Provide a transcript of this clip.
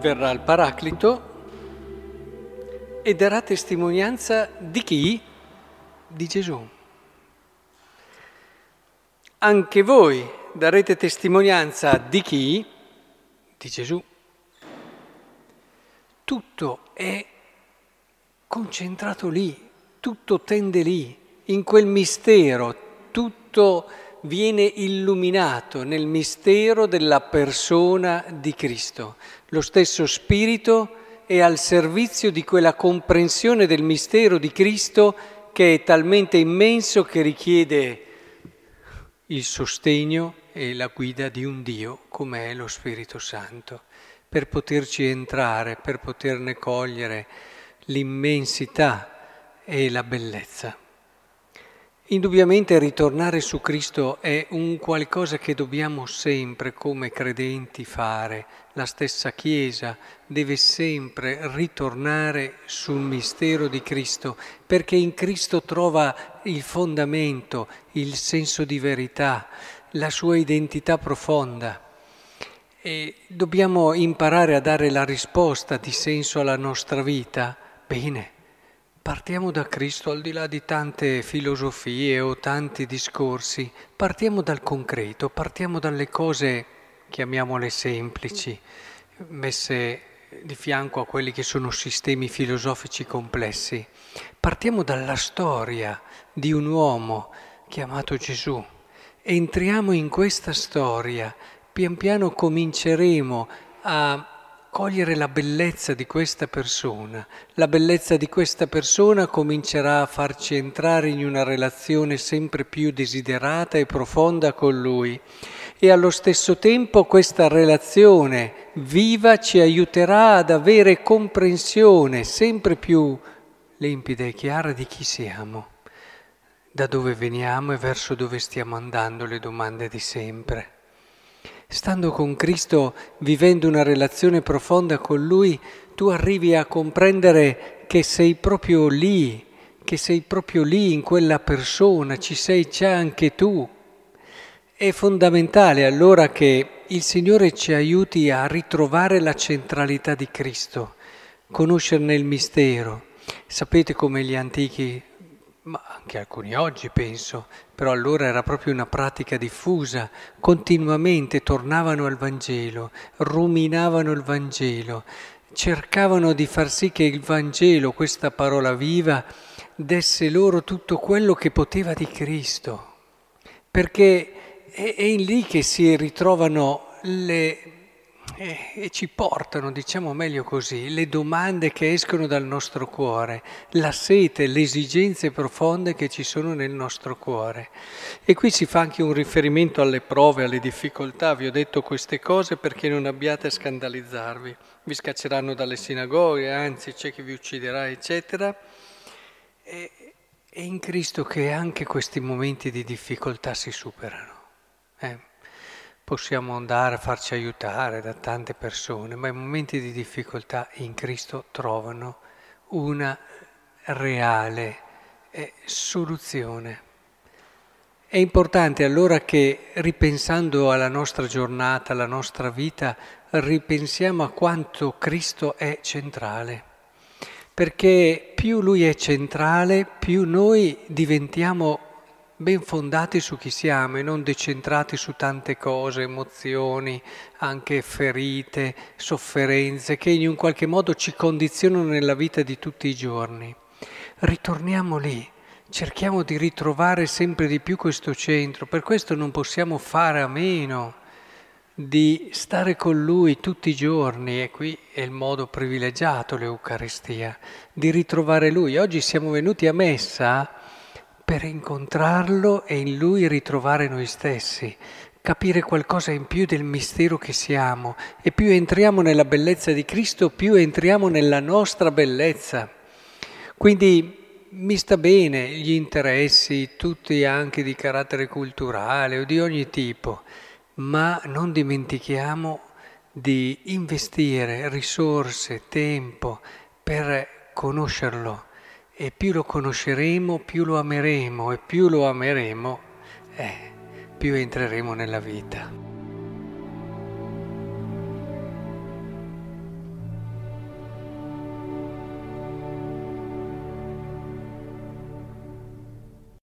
verrà il Paraclito e darà testimonianza di chi? Di Gesù. Anche voi darete testimonianza di chi? Di Gesù. Tutto è concentrato lì, tutto tende lì, in quel mistero, tutto viene illuminato nel mistero della persona di Cristo. Lo stesso Spirito è al servizio di quella comprensione del mistero di Cristo che è talmente immenso che richiede il sostegno e la guida di un Dio come è lo Spirito Santo, per poterci entrare, per poterne cogliere l'immensità e la bellezza. Indubbiamente ritornare su Cristo è un qualcosa che dobbiamo sempre come credenti fare. La stessa Chiesa deve sempre ritornare sul mistero di Cristo perché in Cristo trova il fondamento, il senso di verità, la sua identità profonda. E dobbiamo imparare a dare la risposta di senso alla nostra vita. Bene Partiamo da Cristo al di là di tante filosofie o tanti discorsi, partiamo dal concreto, partiamo dalle cose, chiamiamole semplici, messe di fianco a quelli che sono sistemi filosofici complessi. Partiamo dalla storia di un uomo chiamato Gesù. Entriamo in questa storia, pian piano cominceremo a cogliere la bellezza di questa persona. La bellezza di questa persona comincerà a farci entrare in una relazione sempre più desiderata e profonda con lui e allo stesso tempo questa relazione viva ci aiuterà ad avere comprensione sempre più limpida e chiara di chi siamo, da dove veniamo e verso dove stiamo andando, le domande di sempre. Stando con Cristo, vivendo una relazione profonda con Lui, tu arrivi a comprendere che sei proprio lì, che sei proprio lì in quella persona, ci sei già anche tu. È fondamentale allora che il Signore ci aiuti a ritrovare la centralità di Cristo, conoscerne il mistero. Sapete come gli antichi ma anche alcuni oggi penso, però allora era proprio una pratica diffusa, continuamente tornavano al Vangelo, ruminavano il Vangelo, cercavano di far sì che il Vangelo, questa parola viva, desse loro tutto quello che poteva di Cristo, perché è, è lì che si ritrovano le e, e, ci portano, diciamo meglio così, le domande che escono dal nostro cuore, la sete, le esigenze profonde che ci sono nel nostro cuore. E qui si fa anche un riferimento alle prove, alle difficoltà. Vi ho detto queste cose perché non abbiate a scandalizzarvi. Vi scacceranno dalle sinagoghe, anzi c'è chi vi ucciderà, eccetera. E, è in Cristo che anche questi momenti di difficoltà si superano. Eh? Possiamo andare a farci aiutare da tante persone, ma i momenti di difficoltà in Cristo trovano una reale eh, soluzione. È importante allora che ripensando alla nostra giornata, alla nostra vita, ripensiamo a quanto Cristo è centrale, perché più Lui è centrale, più noi diventiamo ben fondati su chi siamo e non decentrati su tante cose, emozioni, anche ferite, sofferenze che in un qualche modo ci condizionano nella vita di tutti i giorni. Ritorniamo lì, cerchiamo di ritrovare sempre di più questo centro, per questo non possiamo fare a meno di stare con Lui tutti i giorni, e qui è il modo privilegiato l'Eucaristia, di ritrovare Lui. Oggi siamo venuti a messa per incontrarlo e in lui ritrovare noi stessi, capire qualcosa in più del mistero che siamo e più entriamo nella bellezza di Cristo, più entriamo nella nostra bellezza. Quindi mi sta bene gli interessi, tutti anche di carattere culturale o di ogni tipo, ma non dimentichiamo di investire risorse, tempo per conoscerlo e più lo conosceremo, più lo ameremo e più lo ameremo, eh, più entreremo nella vita.